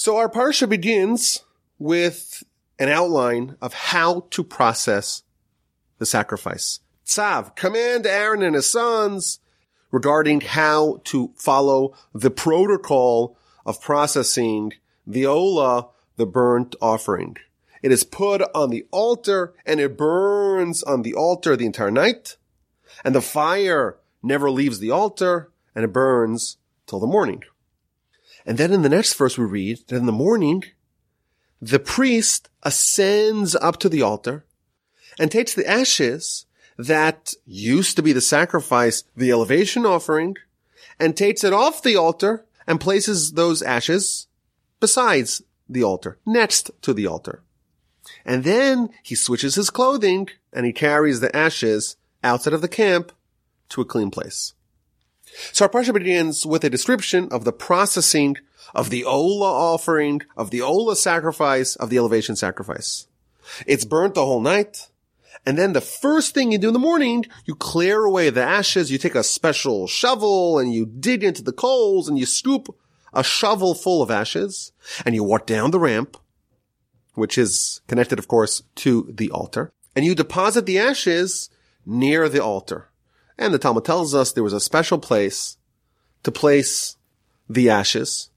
So our parsha begins with an outline of how to process the sacrifice. Tzav, command Aaron and his sons regarding how to follow the protocol of processing the ola, the burnt offering. It is put on the altar and it burns on the altar the entire night. And the fire never leaves the altar and it burns till the morning. And then in the next verse we read that in the morning, the priest ascends up to the altar and takes the ashes that used to be the sacrifice, the elevation offering, and takes it off the altar and places those ashes besides the altar, next to the altar. And then he switches his clothing and he carries the ashes outside of the camp to a clean place. So our parsha begins with a description of the processing of the Ola offering, of the Ola sacrifice, of the elevation sacrifice. It's burnt the whole night. And then the first thing you do in the morning, you clear away the ashes, you take a special shovel and you dig into the coals and you scoop a shovel full of ashes and you walk down the ramp, which is connected, of course, to the altar and you deposit the ashes near the altar. And the Talmud tells us there was a special place to place the ashes.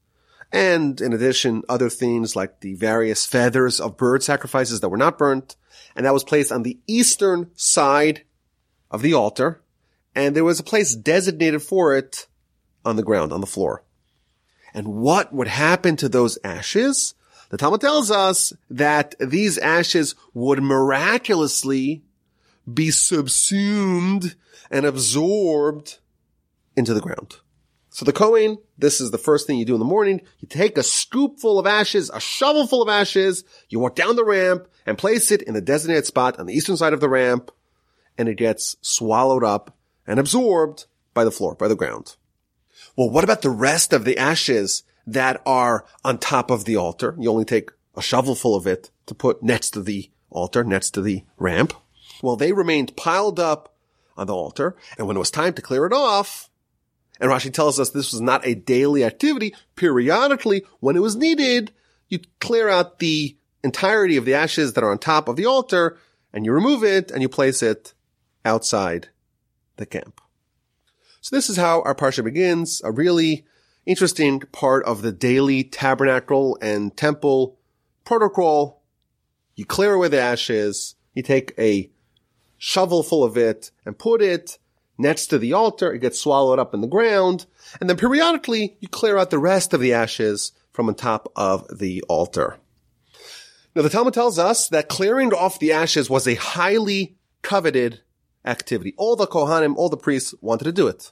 And in addition, other things like the various feathers of bird sacrifices that were not burnt. And that was placed on the eastern side of the altar. And there was a place designated for it on the ground, on the floor. And what would happen to those ashes? The Talmud tells us that these ashes would miraculously be subsumed and absorbed into the ground. So the Kohen, this is the first thing you do in the morning. You take a scoopful of ashes, a shovelful of ashes, you walk down the ramp and place it in the designated spot on the eastern side of the ramp, and it gets swallowed up and absorbed by the floor, by the ground. Well, what about the rest of the ashes that are on top of the altar? You only take a shovelful of it to put next to the altar, next to the ramp. Well, they remained piled up on the altar. And when it was time to clear it off, and Rashi tells us this was not a daily activity, periodically, when it was needed, you clear out the entirety of the ashes that are on top of the altar and you remove it and you place it outside the camp. So this is how our parsha begins, a really interesting part of the daily tabernacle and temple protocol. You clear away the ashes, you take a shovel full of it and put it next to the altar. It gets swallowed up in the ground. And then periodically you clear out the rest of the ashes from on top of the altar. Now the Talmud tells us that clearing off the ashes was a highly coveted activity. All the Kohanim, all the priests wanted to do it.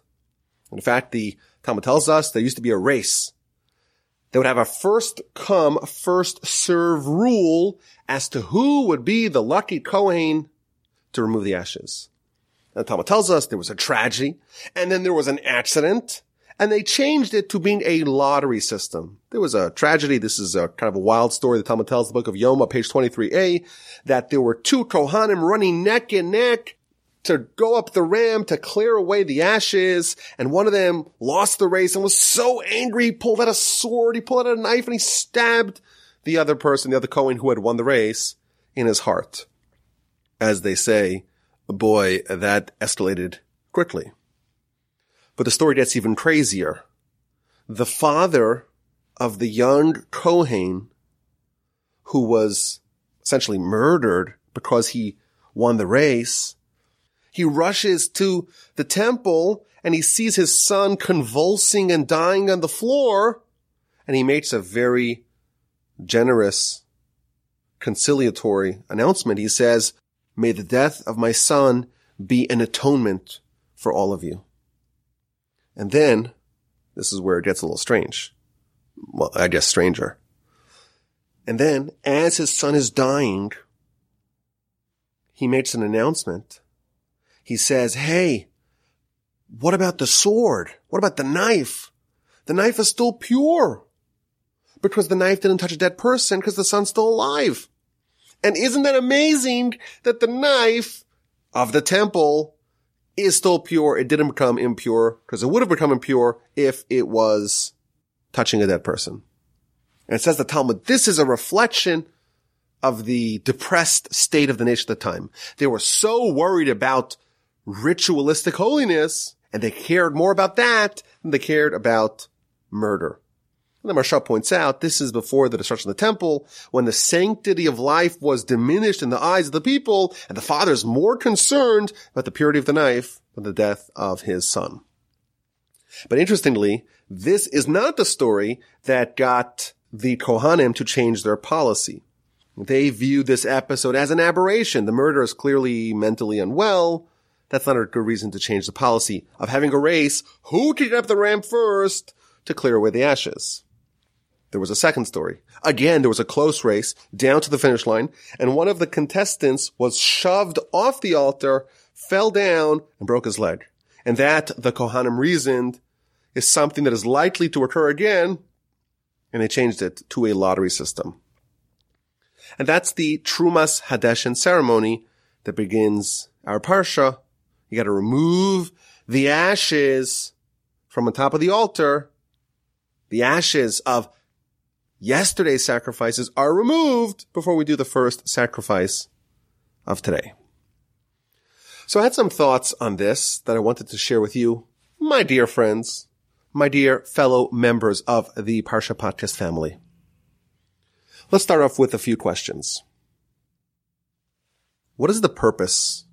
In fact, the Talmud tells us there used to be a race. They would have a first come, first serve rule as to who would be the lucky Kohen to remove the ashes. And Talmud tells us there was a tragedy, and then there was an accident, and they changed it to being a lottery system. There was a tragedy. This is a kind of a wild story. The Talmud tells the book of Yoma, page 23a, that there were two Kohanim running neck and neck to go up the ram to clear away the ashes. And one of them lost the race and was so angry. He pulled out a sword. He pulled out a knife and he stabbed the other person, the other Kohen who had won the race in his heart as they say, boy, that escalated quickly. But the story gets even crazier. The father of the young Kohen who was essentially murdered because he won the race, he rushes to the temple and he sees his son convulsing and dying on the floor and he makes a very generous conciliatory announcement. He says, May the death of my son be an atonement for all of you. And then, this is where it gets a little strange. Well, I guess stranger. And then, as his son is dying, he makes an announcement. He says, Hey, what about the sword? What about the knife? The knife is still pure because the knife didn't touch a dead person because the son's still alive. And isn't that amazing that the knife of the temple is still pure? It didn't become impure because it would have become impure if it was touching a dead person. And it says the Talmud, this is a reflection of the depressed state of the nation at the time. They were so worried about ritualistic holiness and they cared more about that than they cared about murder. And the Maharsha points out this is before the destruction of the temple, when the sanctity of life was diminished in the eyes of the people, and the father is more concerned about the purity of the knife than the death of his son. But interestingly, this is not the story that got the Kohanim to change their policy. They view this episode as an aberration. The murderer is clearly mentally unwell. That's not a good reason to change the policy of having a race. Who can get up the ramp first to clear away the ashes? There was a second story. Again, there was a close race down to the finish line, and one of the contestants was shoved off the altar, fell down, and broke his leg. And that, the Kohanim reasoned, is something that is likely to occur again, and they changed it to a lottery system. And that's the Trumas Hadeshen ceremony that begins our Parsha. You gotta remove the ashes from on top of the altar. The ashes of yesterday's sacrifices are removed before we do the first sacrifice of today. So I had some thoughts on this that I wanted to share with you, my dear friends, my dear fellow members of the Parsha Podcast family. Let's start off with a few questions. What is the purpose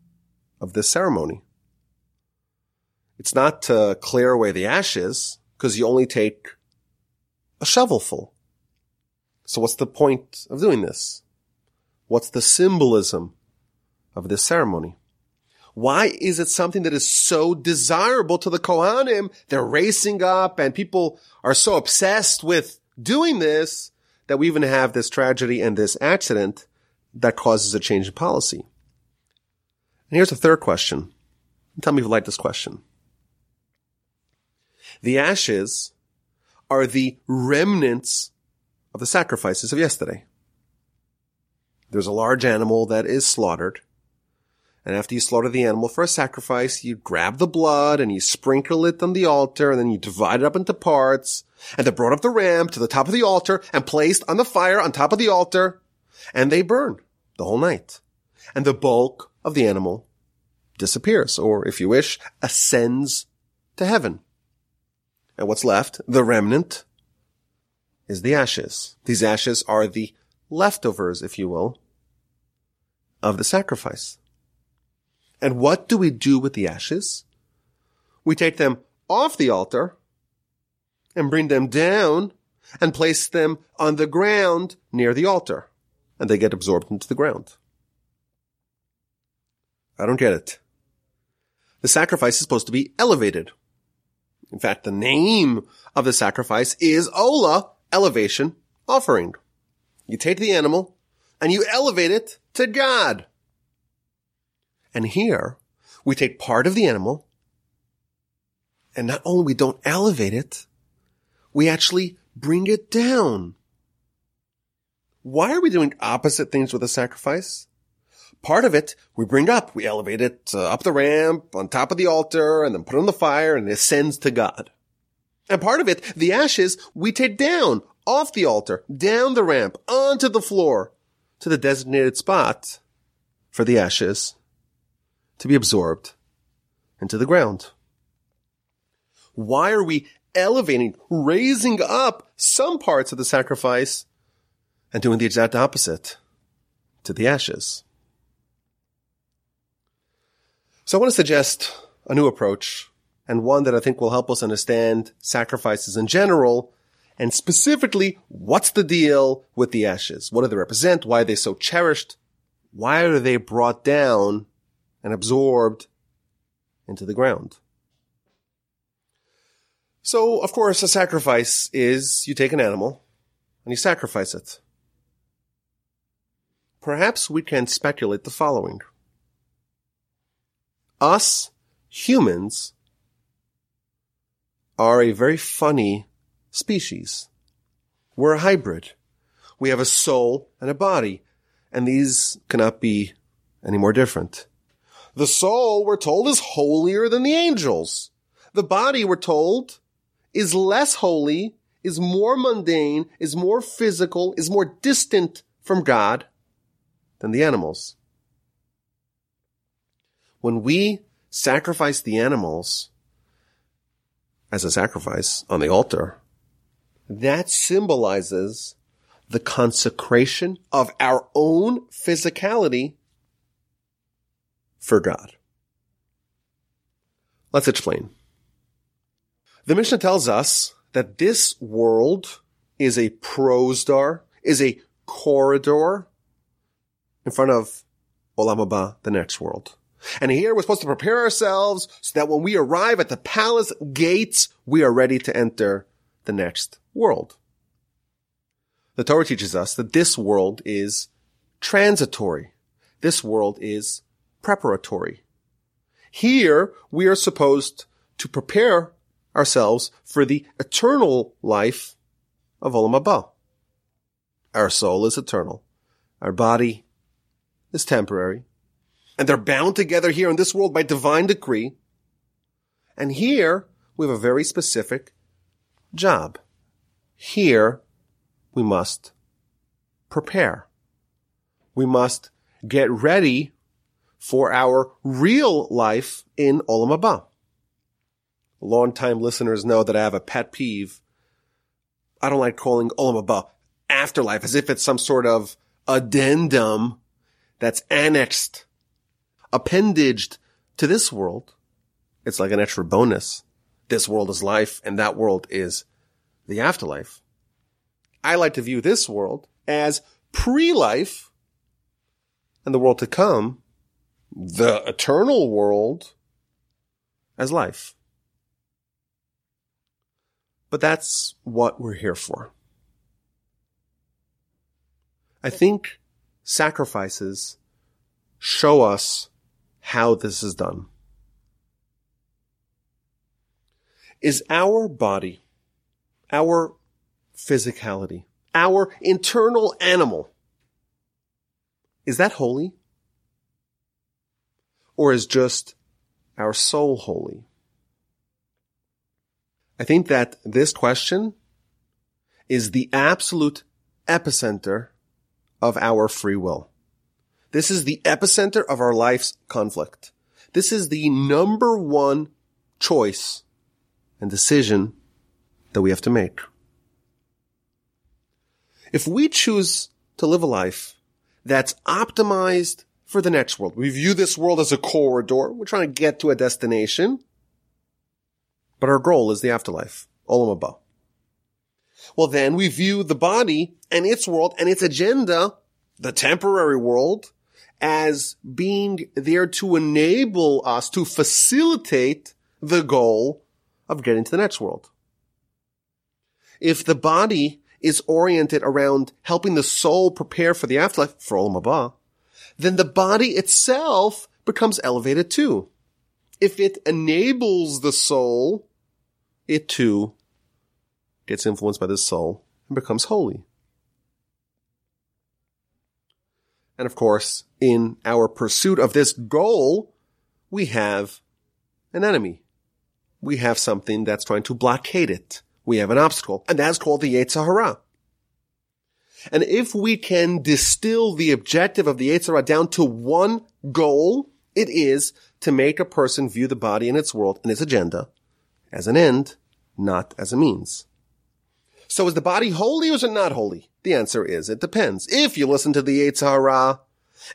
of this ceremony? It's not to clear away the ashes, because you only take a shovelful. So what's the point of doing this? What's the symbolism of this ceremony? Why is it something that is so desirable to the Kohanim? They're racing up and people are so obsessed with doing this that we even have this tragedy and this accident that causes a change in policy. And here's a third question. Tell me if you like this question. The ashes are the remnants of the sacrifices of yesterday. There's a large animal that is slaughtered. And after you slaughter the animal for a sacrifice, you grab the blood and you sprinkle it on the altar and then you divide it up into parts and they're brought up the ramp to the top of the altar and placed on the fire on top of the altar and they burn the whole night. And the bulk of the animal disappears or if you wish, ascends to heaven. And what's left, the remnant, is the ashes. These ashes are the leftovers, if you will, of the sacrifice. And what do we do with the ashes? We take them off the altar and bring them down and place them on the ground near the altar and they get absorbed into the ground. I don't get it. The sacrifice is supposed to be elevated. In fact, the name of the sacrifice is Ola, elevation offering. You take the animal and you elevate it to God. And here we take part of the animal and not only we don't elevate it, we actually bring it down. Why are we doing opposite things with a sacrifice? Part of it, we bring up, we elevate it uh, up the ramp on top of the altar and then put it on the fire and it ascends to God. And part of it, the ashes, we take down off the altar, down the ramp, onto the floor to the designated spot for the ashes to be absorbed into the ground. Why are we elevating, raising up some parts of the sacrifice and doing the exact opposite to the ashes? So I want to suggest a new approach and one that I think will help us understand sacrifices in general and specifically what's the deal with the ashes? What do they represent? Why are they so cherished? Why are they brought down and absorbed into the ground. So, of course, a sacrifice is you take an animal and you sacrifice it. Perhaps we can speculate the following. Us humans are a very funny species. We're a hybrid. We have a soul and a body, and these cannot be any more different. The soul, we're told, is holier than the angels. The body, we're told, is less holy, is more mundane, is more physical, is more distant from God than the animals. When we sacrifice the animals as a sacrifice on the altar, that symbolizes the consecration of our own physicality for God. Let's explain. The Mishnah tells us that this world is a prosdar, is a corridor in front of Olam Haba, the next world. And here we're supposed to prepare ourselves so that when we arrive at the palace gates, we are ready to enter the next world. The Torah teaches us that this world is transitory. This world is preparatory. Here we are supposed to prepare ourselves for the eternal life of Olam Haba. Our soul is eternal. Our body is temporary. And they're bound together here in this world by divine decree. And here we have a very specific job. Here we must prepare. We must get ready for our real life in Olam Haba. Long-time listeners know that I have a pet peeve. I don't like calling Olam Haba afterlife as if it's some sort of addendum that's annexed, appendaged to this world. It's like an extra bonus. This world is life and that world is the afterlife. I like to view this world as pre-life and the world to come, the eternal world, as life. But that's what we're here for. I think sacrifices show us how this is done. Is our body, our physicality, our internal animal, is that holy? Or is just our soul holy? I think that this question is the absolute epicenter of our free will. This is the epicenter of our life's conflict. This is the number one choice and decision that we have to make. If we choose to live a life that's optimized for the next world, we view this world as a corridor. We're trying to get to a destination. But our goal is the afterlife. Olam Haba. Well, then we view the body and its world and its agenda, the temporary world, as being there to enable us to facilitate the goal of getting to the next world. If the body is oriented around helping the soul prepare for the afterlife, for Olam Haba, then the body itself becomes elevated too. If it enables the soul it too gets influenced by the soul and becomes holy. And of course, in our pursuit of this goal, we have an enemy. We have something that's trying to blockade it. We have an obstacle, and that's called the Yetzer Hara. And if we can distill the objective of the Yetzer Hara down to one goal, it is to make a person view the body and its world and its agenda as an end, not as a means. So is the body holy or is it not holy? The answer is it depends. If you listen to the Yetzer Hara,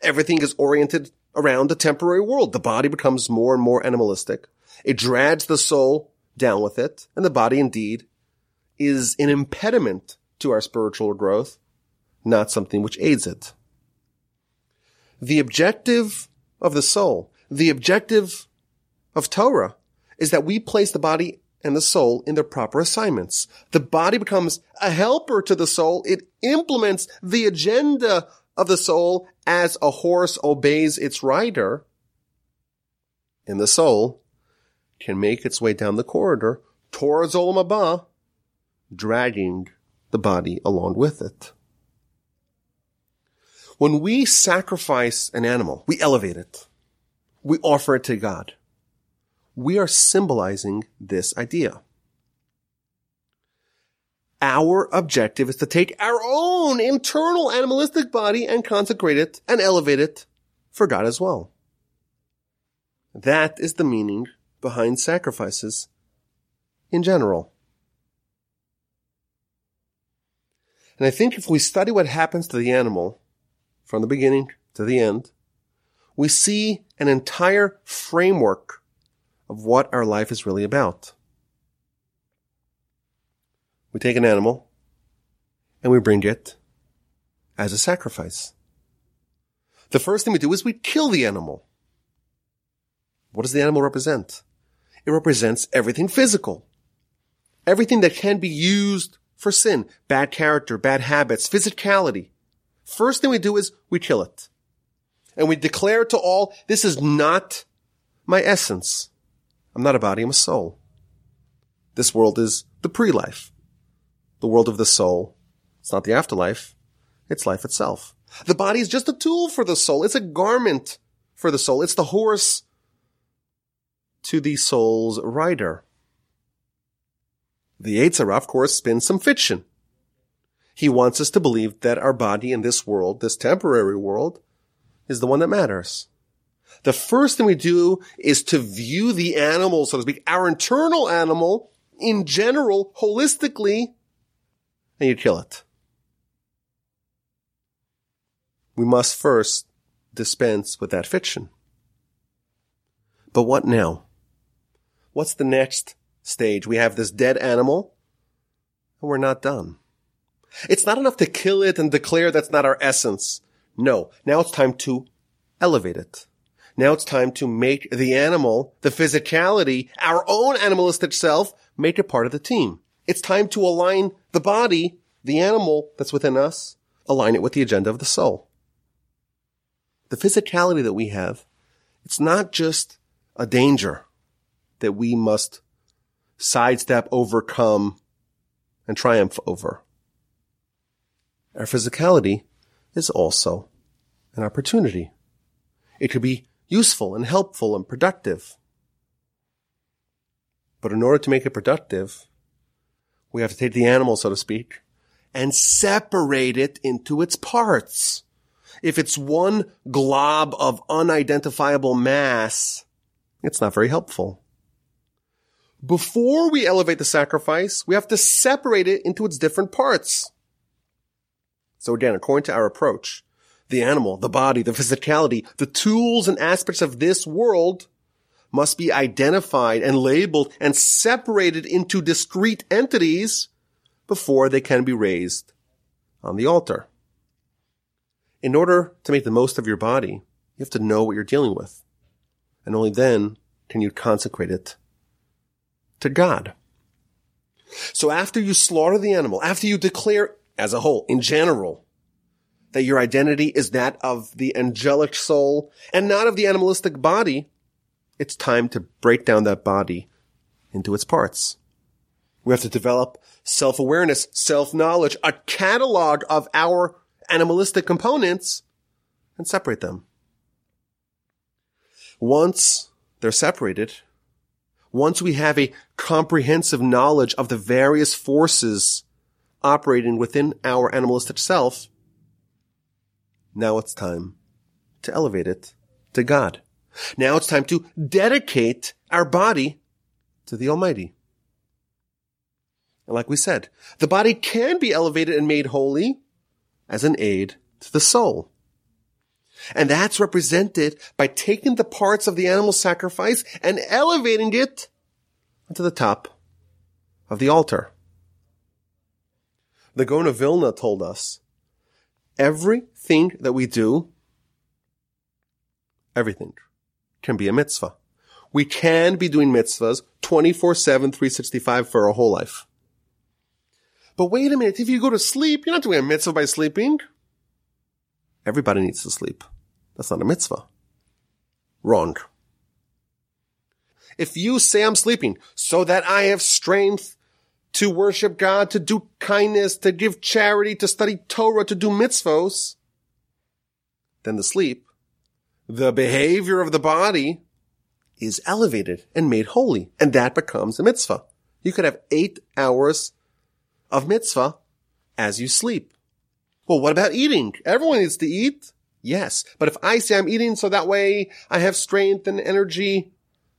everything is oriented around the temporary world. The body becomes more and more animalistic. It drags the soul down with it, and the body indeed is an impediment to our spiritual growth, not something which aids it. The objective of the soul, the objective of Torah is that we place the body and the soul in their proper assignments. The body becomes a helper to the soul. It implements the agenda of the soul as a horse obeys its rider. And the soul can make its way down the corridor towards Olam Haba, dragging the body along with it. When we sacrifice an animal, we elevate it. We offer it to God we are symbolizing this idea. Our objective is to take our own internal animalistic body and consecrate it and elevate it for God as well. That is the meaning behind sacrifices in general. And I think if we study what happens to the animal from the beginning to the end, we see an entire framework of what our life is really about. We take an animal and we bring it as a sacrifice. The first thing we do is we kill the animal. What does the animal represent? It represents everything physical. Everything that can be used for sin. Bad character, bad habits, physicality. First thing we do is we kill it. And we declare to all, this is not my essence. I'm not a body, I'm a soul. This world is the pre-life. The world of the soul. It's not the afterlife. It's life itself. The body is just a tool for the soul. It's a garment for the soul. It's the horse to the soul's rider. The Yetzer Hara, of course, spins some fiction. He wants us to believe that our body in this world, this temporary world, is the one that matters. The first thing we do is to view the animal, so to speak, our internal animal in general, holistically, and you kill it. We must first dispense with that fiction. But what now? What's the next stage? We have this dead animal and we're not done. It's not enough to kill it and declare that's not our essence. No. Now it's time to elevate it. Now it's time to make the animal, the physicality, our own animalistic self, make it part of the team. It's time to align the body, the animal that's within us, align it with the agenda of the soul. The physicality that we have, it's not just a danger that we must sidestep, overcome, and triumph over. Our physicality is also an opportunity. It could be useful and helpful and productive. But in order to make it productive, we have to take the animal, so to speak, and separate it into its parts. If it's one glob of unidentifiable mass, it's not very helpful. Before we elevate the sacrifice, we have to separate it into its different parts. So again, according to our approach, the animal, the body, the physicality, the tools and aspects of this world must be identified and labeled and separated into discrete entities before they can be raised on the altar. In order to make the most of your body, you have to know what you're dealing with. And only then can you consecrate it to God. So after you slaughter the animal, after you declare as a whole, in general, that your identity is that of the angelic soul and not of the animalistic body, it's time to break down that body into its parts. We have to develop self-awareness, self-knowledge, a catalog of our animalistic components and separate them. Once they're separated, once we have a comprehensive knowledge of the various forces operating within our animalistic self, now it's time to elevate it to God. Now it's time to dedicate our body to the Almighty. And like we said, the body can be elevated and made holy as an aid to the soul. And that's represented by taking the parts of the animal sacrifice and elevating it to the top of the altar. The Gaon of Vilna told us everything that we do, everything can be a mitzvah. We can be doing mitzvahs 24-7, 365 for our whole life. But wait a minute, if you go to sleep, you're not doing a mitzvah by sleeping. Everybody needs to sleep. That's not a mitzvah. Wrong. If you say I'm sleeping so that I have strength to worship God, to do kindness, to give charity, to study Torah, to do mitzvos, then the sleep, the behavior of the body is elevated and made holy. And that becomes a mitzvah. You could have eight hours of mitzvah as you sleep. Well, what about eating? Everyone needs to eat. Yes. But if I say I'm eating so that way I have strength and energy,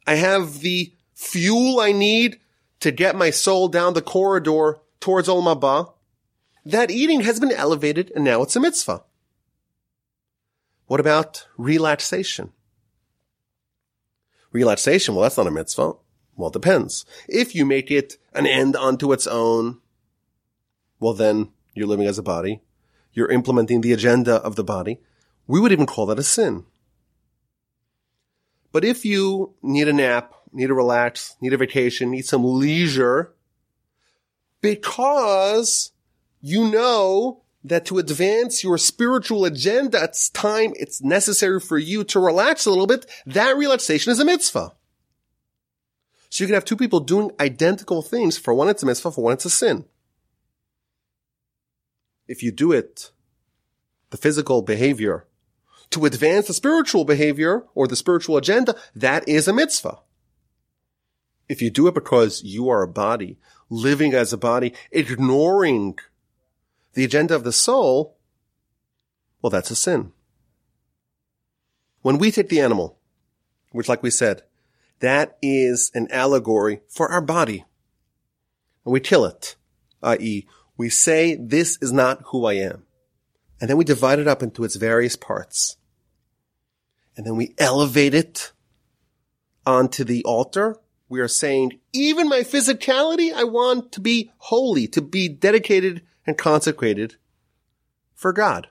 I have the fuel I need to get my soul down the corridor towards Olam Haba, that eating has been elevated and now it's a mitzvah. What about relaxation? Relaxation, well, that's not a mitzvah. Well, it depends. If you make it an end unto its own, well, then you're living as a body. You're implementing the agenda of the body. We would even call that a sin. But if you need a nap, need to relax, need a vacation, need some leisure, because you know that to advance your spiritual agenda, it's time, it's necessary for you to relax a little bit. That relaxation is a mitzvah. So you can have two people doing identical things. For one, it's a mitzvah. For one, it's a sin. If you do it, the physical behavior, to advance the spiritual behavior or the spiritual agenda, that is a mitzvah. If you do it because you are a body, living as a body, ignoring the agenda of the soul, well, that's a sin. When we take the animal, which like we said, that is an allegory for our body, and we kill it, i.e., we say, this is not who I am. And then we divide it up into its various parts. And then we elevate it onto the altar. We are saying, even my physicality, I want to be holy, to be dedicated and consecrated for God.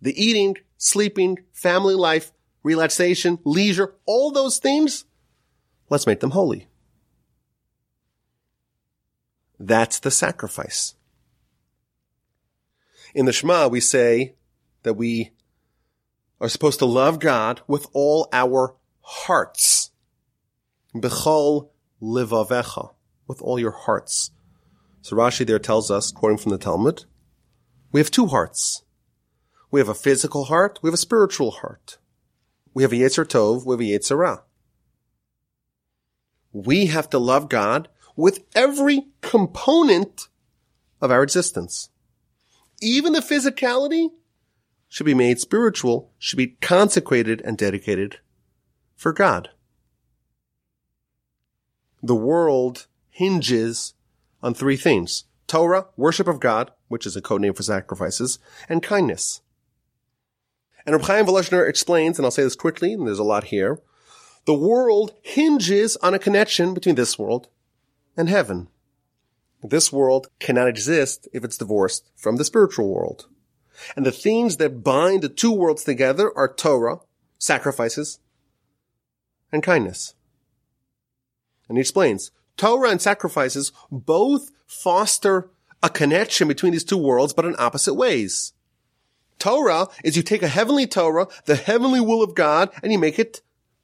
The eating, sleeping, family life, relaxation, leisure, all those things, let's make them holy. That's the sacrifice. In the Shema, we say that we are supposed to love God with all our hearts. Bechol livavecha, with all your hearts. So Rashi there tells us, quoting from the Talmud, we have two hearts. We have a physical heart, we have a spiritual heart. We have a Yetzer Tov, we have a Yetzer Ra. We have to love God with every component of our existence. Even the physicality should be made spiritual, should be consecrated and dedicated for God. The world hinges on three things. Torah, worship of God, which is a code name for sacrifices, and kindness. And Reb Chaim Volozhner explains, and I'll say this quickly, and there's a lot here, the world hinges on a connection between this world and heaven. This world cannot exist if it's divorced from the spiritual world. And the things that bind the two worlds together are Torah, sacrifices, and kindness. And he explains, Torah and sacrifices both foster a connection between these two worlds, but in opposite ways. Torah is you take a heavenly Torah, the heavenly will of God, and you make it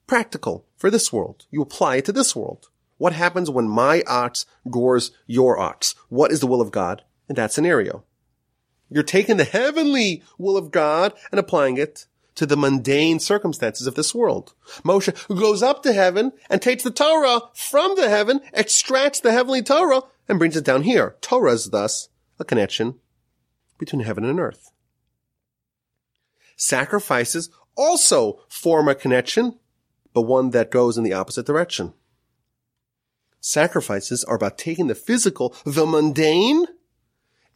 practical for this world. You apply it to this world. What happens when my ox gores your ox? What is the will of God in that scenario? You're taking the heavenly will of God and applying it to the mundane circumstances of this world. Moshe goes up to heaven and takes the Torah from the heaven, extracts the heavenly Torah, and brings it down here. Torah is thus a connection between heaven and earth. Sacrifices also form a connection, but one that goes in the opposite direction. Sacrifices are about taking the physical, the mundane,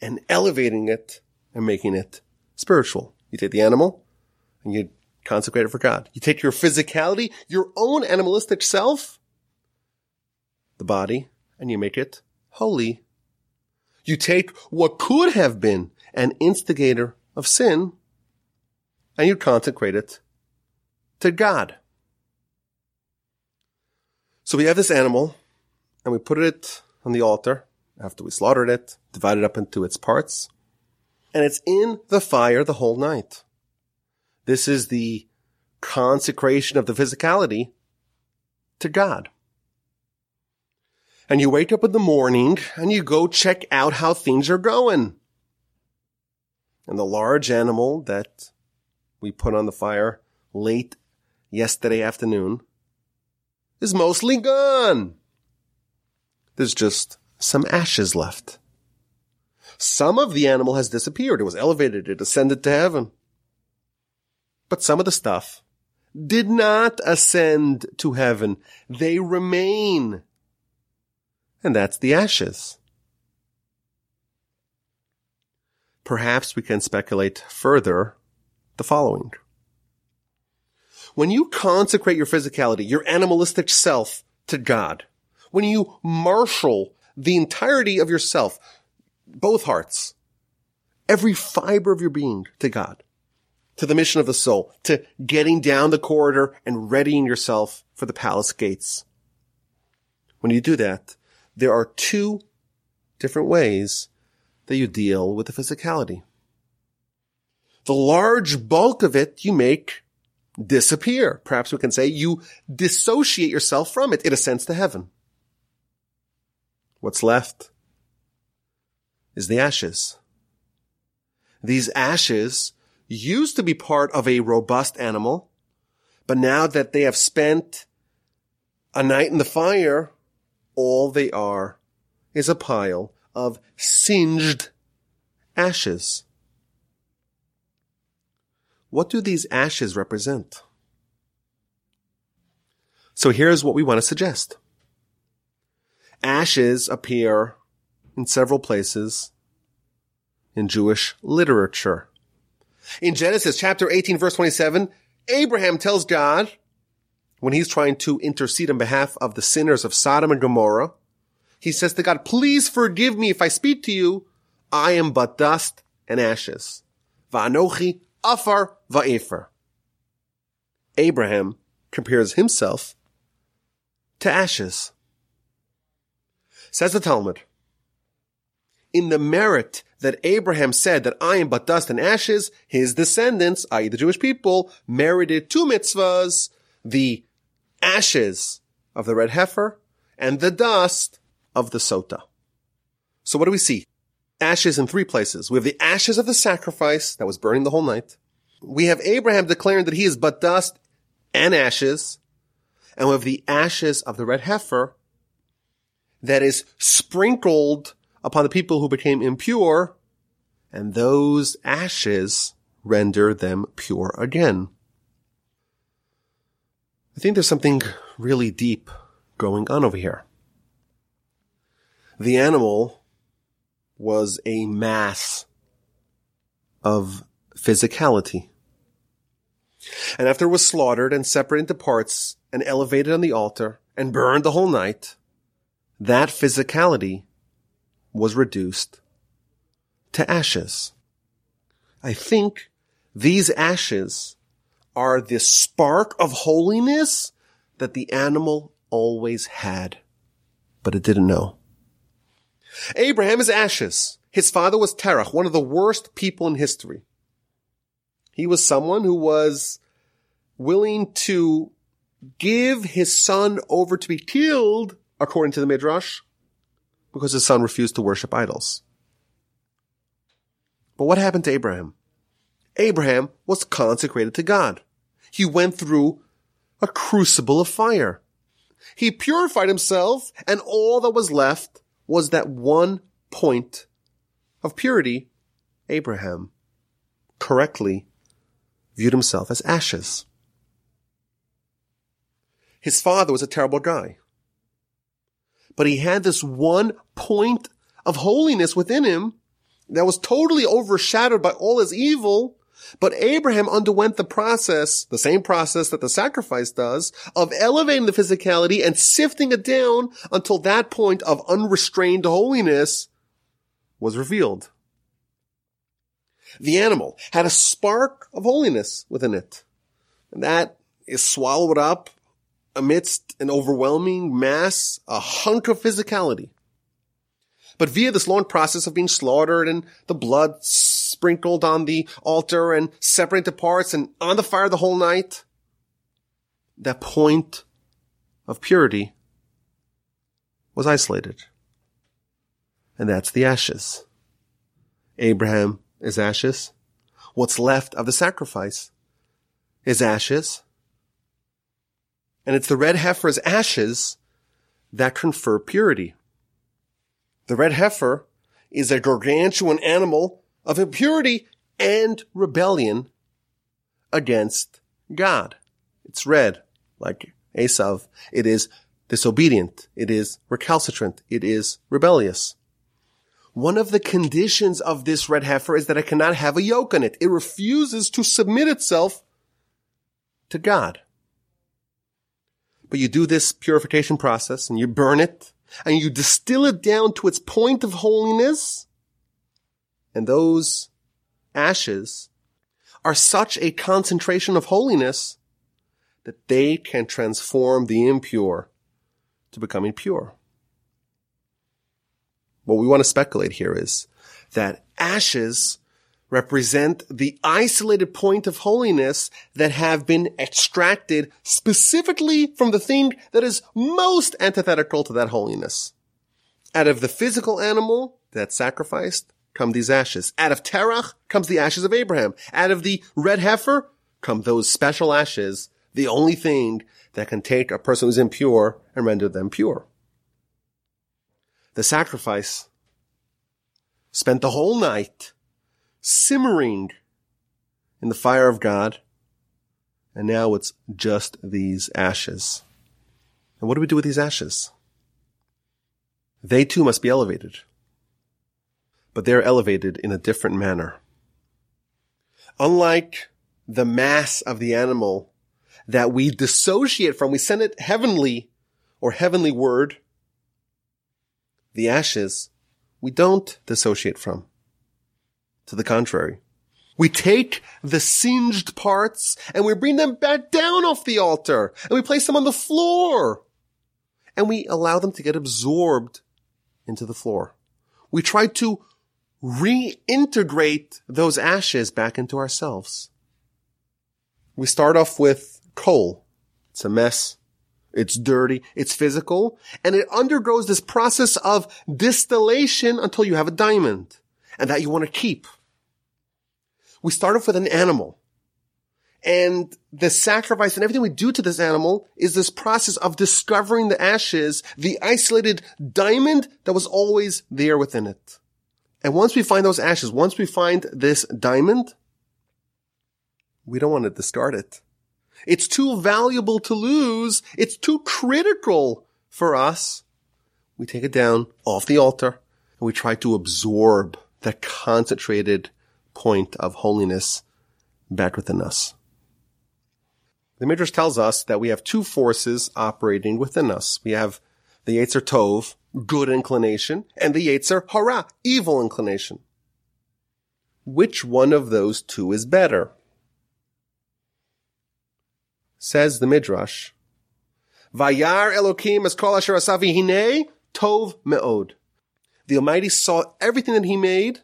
and elevating it and making it spiritual. You take the animal, and you consecrate it for God. You take your physicality, your own animalistic self, the body, and you make it holy. You take what could have been an instigator of sin and you consecrate it to God. So we have this animal and we put it on the altar after we slaughtered it, divided up into its parts, and it's in the fire the whole night. This is the consecration of the physicality to God. And you wake up in the morning and you go check out how things are going. And the large animal that we put on the fire late yesterday afternoon is mostly gone. There's just some ashes left. Some of the animal has disappeared. It was elevated. It ascended to heaven. But some of the stuff did not ascend to heaven. They remain. And that's the ashes. Perhaps we can speculate further the following. When you consecrate your physicality, your animalistic self to God, when you marshal the entirety of yourself, both hearts, every fiber of your being to God, to the mission of the soul, to getting down the corridor and readying yourself for the palace gates. When you do that, there are two different ways that you deal with the physicality. The large bulk of it you make disappear. Perhaps we can say you dissociate yourself from it. It ascends to heaven. What's left is the ashes. These ashes used to be part of a robust animal, but now that they have spent a night in the fire, all they are is a pile of singed ashes. What do these ashes represent? So here's what we want to suggest. Ashes appear in several places in Jewish literature. In Genesis chapter 18 verse 27, Abraham tells God, when he's trying to intercede on behalf of the sinners of Sodom and Gomorrah, he says to God, please forgive me if I speak to you. I am but dust and ashes. Va'anochi afar va'efer. Abraham compares himself to ashes. Says the Talmud, in the merit that Abraham said that I am but dust and ashes, his descendants, i.e. the Jewish people, merited two mitzvahs, the ashes of the red heifer and the dust of the sota. So what do we see? Ashes in three places. We have the ashes of the sacrifice that was burning the whole night. We have Abraham declaring that he is but dust and ashes. And we have the ashes of the red heifer that is sprinkled upon the people who became impure, and those ashes render them pure again. I think there's something really deep going on over here. The animal was a mass of physicality. And after it was slaughtered and separated into parts and elevated on the altar and burned the whole night, that physicality was reduced to ashes. I think these ashes are the spark of holiness that the animal always had, but it didn't know. Abraham is ashes. His father was Terach, one of the worst people in history. He was someone who was willing to give his son over to be killed, according to the Midrash, because his son refused to worship idols. But what happened to Abraham? Abraham was consecrated to God. He went through a crucible of fire. He purified himself and all that was left was that one point of purity. Abraham correctly viewed himself as ashes. His father was a terrible guy but he had this one point of holiness within him that was totally overshadowed by all his evil. But Abraham underwent the process, the same process that the sacrifice does, of elevating the physicality and sifting it down until that point of unrestrained holiness was revealed. The animal had a spark of holiness within it. And that is swallowed up amidst an overwhelming mass, a hunk of physicality. But via this long process of being slaughtered and the blood sprinkled on the altar and separated parts and on the fire the whole night, that point of purity was isolated. And that's the ashes. Abraham is ashes. What's left of the sacrifice is ashes. And it's the red heifer's ashes that confer purity. The red heifer is a gargantuan animal of impurity and rebellion against God. It's red, like Esav. It is disobedient. It is recalcitrant. It is rebellious. One of the conditions of this red heifer is that it cannot have a yoke on it. It refuses to submit itself to God. But you do this purification process and you burn it and you distill it down to its point of holiness. And those ashes are such a concentration of holiness that they can transform the impure to becoming pure. What we want to speculate here is that ashes represent the isolated point of holiness that have been extracted specifically from the thing that is most antithetical to that holiness. Out of the physical animal that's sacrificed come these ashes. Out of Terach comes the ashes of Abraham. Out of the red heifer come those special ashes, the only thing that can take a person who's impure and render them pure. The sacrifice spent the whole night simmering in the fire of God. And now it's just these ashes. And what do we do with these ashes? They too must be elevated. But they're elevated in a different manner. Unlike the mass of the animal that we dissociate from, we send it heavenly or heavenly word, the ashes we don't dissociate from. To the contrary. We take the singed parts and we bring them back down off the altar and we place them on the floor and we allow them to get absorbed into the floor. We try to reintegrate those ashes back into ourselves. We start off with coal. It's a mess. It's dirty. It's physical and it undergoes this process of distillation until you have a diamond and that you want to keep. We start off with an animal. And the sacrifice and everything we do to this animal is this process of discovering the ashes, the isolated diamond that was always there within it. And once we find those ashes, once we find this diamond, we don't want to discard it. It's too valuable to lose. It's too critical for us. We take it down off the altar and we try to absorb that concentrated point of holiness back within us. The Midrash tells us that we have two forces operating within us. We have the Yetzer Tov, good inclination, and the Yetzer Hara, evil inclination. Which one of those two is better? Says the Midrash, Vayar Elokim as kol asher asavi tov me'od. The Almighty saw everything that He made,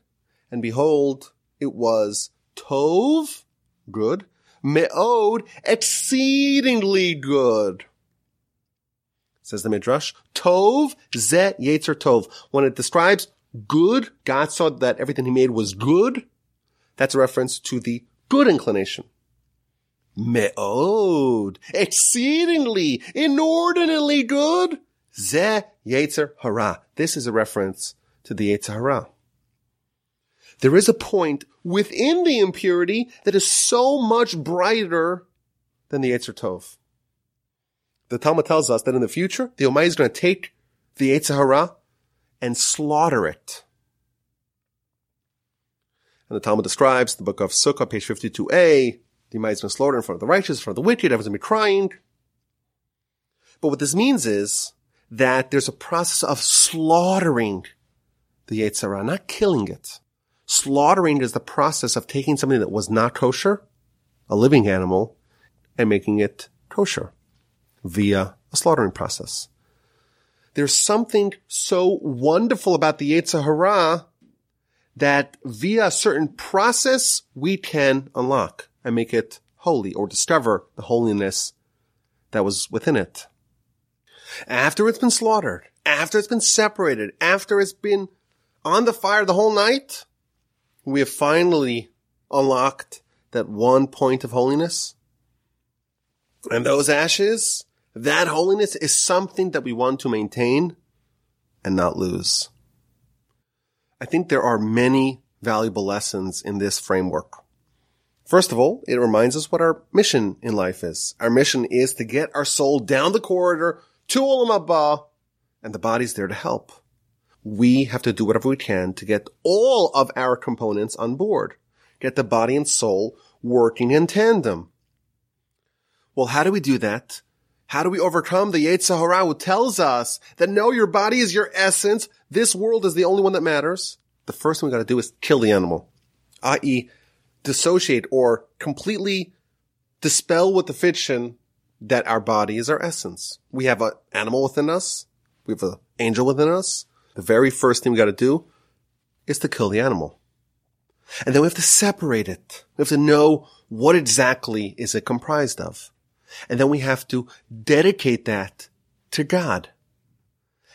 and behold, it was tov, good, me'od, exceedingly good. Says the Midrash, tov ze yetzer tov. When it describes good, God saw that everything he made was good. That's a reference to the good inclination. Me'od, exceedingly, inordinately good. Ze yetzer hara. This is a reference to the yetzer hara. There is a point within the impurity that is so much brighter than the Yetzer Tov. The Talmud tells us that in the future, the Almighty is going to take the Yetzer Hara and slaughter it. And the Talmud describes the book of Sukkah, page 52a, the Almighty is going to slaughter in front of the righteous, in front of the wicked, everyone's going to be crying. But what this means is that there's a process of slaughtering the Yetzer Hara, not killing it. Slaughtering is the process of taking something that was not kosher, a living animal, and making it kosher via a slaughtering process. There's something so wonderful about the Yetzer Hara that via a certain process we can unlock and make it holy or discover the holiness that was within it. After it's been slaughtered, after it's been separated, after it's been on the fire the whole night, we have finally unlocked that one point of holiness. And those ashes, that holiness is something that we want to maintain and not lose. I think there are many valuable lessons in this framework. First of all, it reminds us what our mission in life is. Our mission is to get our soul down the corridor to Olam Haba, and the body's there to help. We have to do whatever we can to get all of our components on board. Get the body and soul working in tandem. Well, how do we do that? How do we overcome the Yetzer Hara who tells us that no, your body is your essence. This world is the only one that matters. The first thing we got to do is kill the animal, i.e. dissociate or completely dispel with the fiction that our body is our essence. We have an animal within us. We have an angel within us. The very first thing we got to do is to kill the animal. And then we have to separate it. We have to know what exactly is it comprised of. And then we have to dedicate that to God.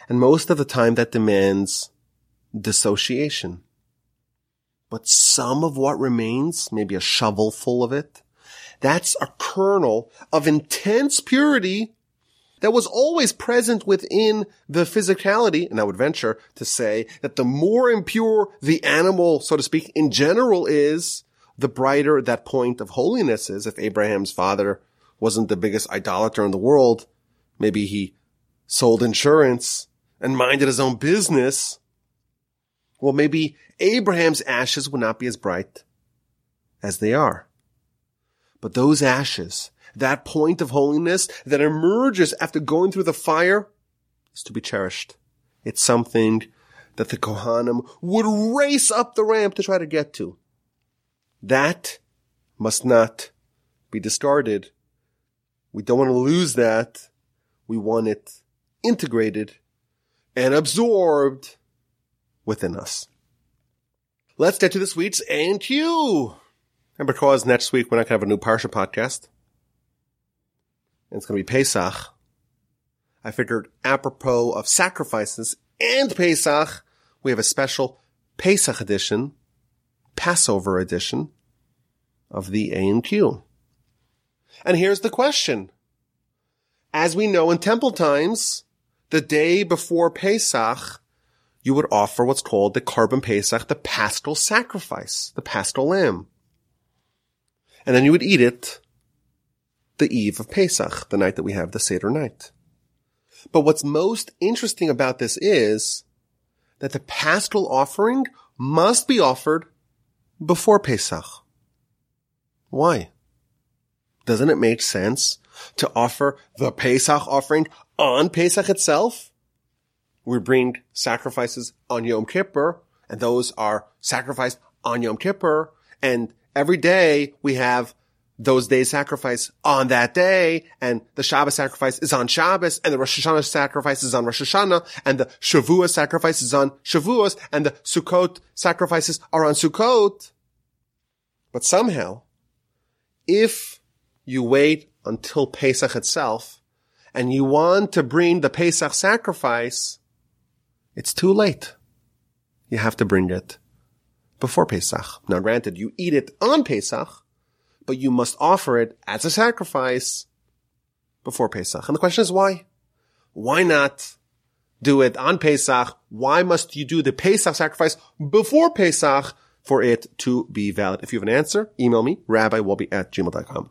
And most of the time that demands dissociation. But some of what remains, maybe a shovel full of it, that's a kernel of intense purity that was always present within the physicality. And I would venture to say that the more impure the animal, so to speak, in general is, the brighter that point of holiness is. If Abraham's father wasn't the biggest idolater in the world. Maybe he sold insurance and minded his own business. Well, maybe Abraham's ashes would not be as bright as they are. But those ashes, that point of holiness that emerges after going through the fire is to be cherished. It's something that the Kohanim would race up the ramp to try to get to. That must not be discarded we don't want to lose that. We want it integrated and absorbed within us. Let's get to this week's A&Q. And because next week we're not going to have a new Parsha podcast, and it's going to be Pesach, I figured apropos of sacrifices and Pesach, we have a special Pesach edition, Passover edition of the A&Q. And here's the question. As we know in temple times, the day before Pesach, you would offer what's called the Korban Pesach, the paschal sacrifice, the paschal lamb. And then you would eat it the eve of Pesach, the night that we have the Seder night. But what's most interesting about this is that the paschal offering must be offered before Pesach. Why? Doesn't it make sense to offer the Pesach offering on Pesach itself? We bring sacrifices on Yom Kippur, and those are sacrificed on Yom Kippur, and every day we have those days sacrifice on that day, and the Shabbos sacrifice is on Shabbos, and the Rosh Hashanah sacrifice is on Rosh Hashanah, and the Shavua sacrifice is on Shavuos, and the Sukkot sacrifices are on Sukkot. But somehow, if you wait until Pesach itself and you want to bring the Pesach sacrifice, it's too late. You have to bring it before Pesach. Now granted, you eat it on Pesach, but you must offer it as a sacrifice before Pesach. And the question is why? Why not do it on Pesach? Why must you do the Pesach sacrifice before Pesach for it to be valid? If you have an answer, email me, rabbiwolbe at gmail.com.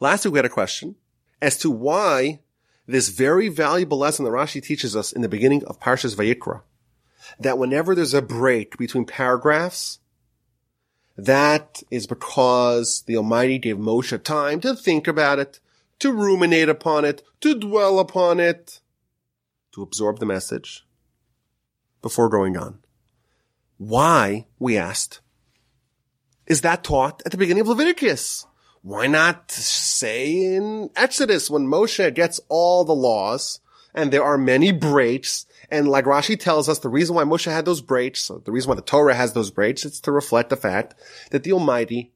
Last week we had a question as to why this very valuable lesson that Rashi teaches us in the beginning of Parshas Vayikra, that whenever there's a break between paragraphs, that is because the Almighty gave Moshe time to think about it, to ruminate upon it, to dwell upon it, to absorb the message before going on. Why, we asked, is that taught at the beginning of Leviticus? why not say in Exodus when Moshe gets all the laws and there are many breaks and like Rashi tells us, the reason why Moshe had those breaks, the reason why the Torah has those breaks, it's to reflect the fact that the Almighty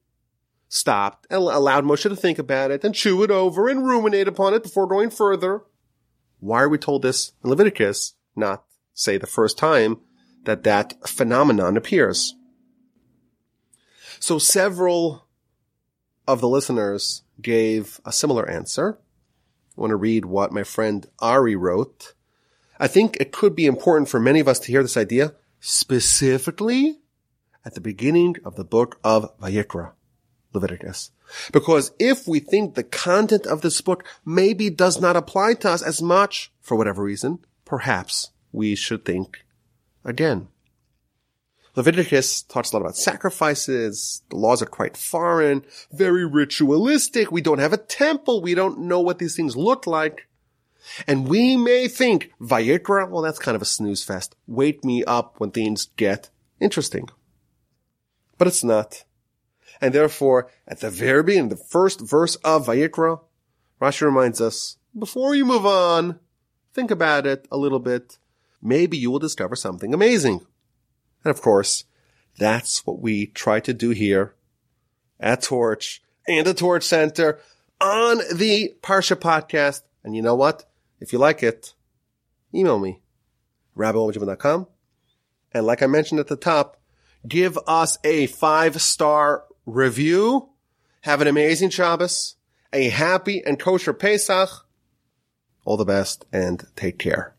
stopped and allowed Moshe to think about it and chew it over and ruminate upon it before going further. Why are we told this in Leviticus, not say the first time that that phenomenon appears? So several of the listeners gave a similar answer. I want to read what my friend Ari wrote. I think it could be important for many of us to hear this idea specifically at the beginning of the book of Vayikra, Leviticus. Because if we think the content of this book maybe does not apply to us as much, for whatever reason, perhaps we should think again. Leviticus talks a lot about sacrifices. The laws are quite foreign, very ritualistic. We don't have a temple. We don't know what these things look like. And we may think, Vayikra, well, that's kind of a snooze fest. Wake me up when things get interesting. But it's not. And therefore, at the very beginning, the first verse of Vayikra, Rashi reminds us, before you move on, think about it a little bit. Maybe you will discover something amazing. And of course, that's what we try to do here at Torch and the Torch Center on the Parsha podcast. And you know what? If you like it, email me, rabbiwolbe at gmail.com. And like I mentioned at the top, give us a five star review. Have an amazing Shabbos, a happy and kosher Pesach. All the best and take care.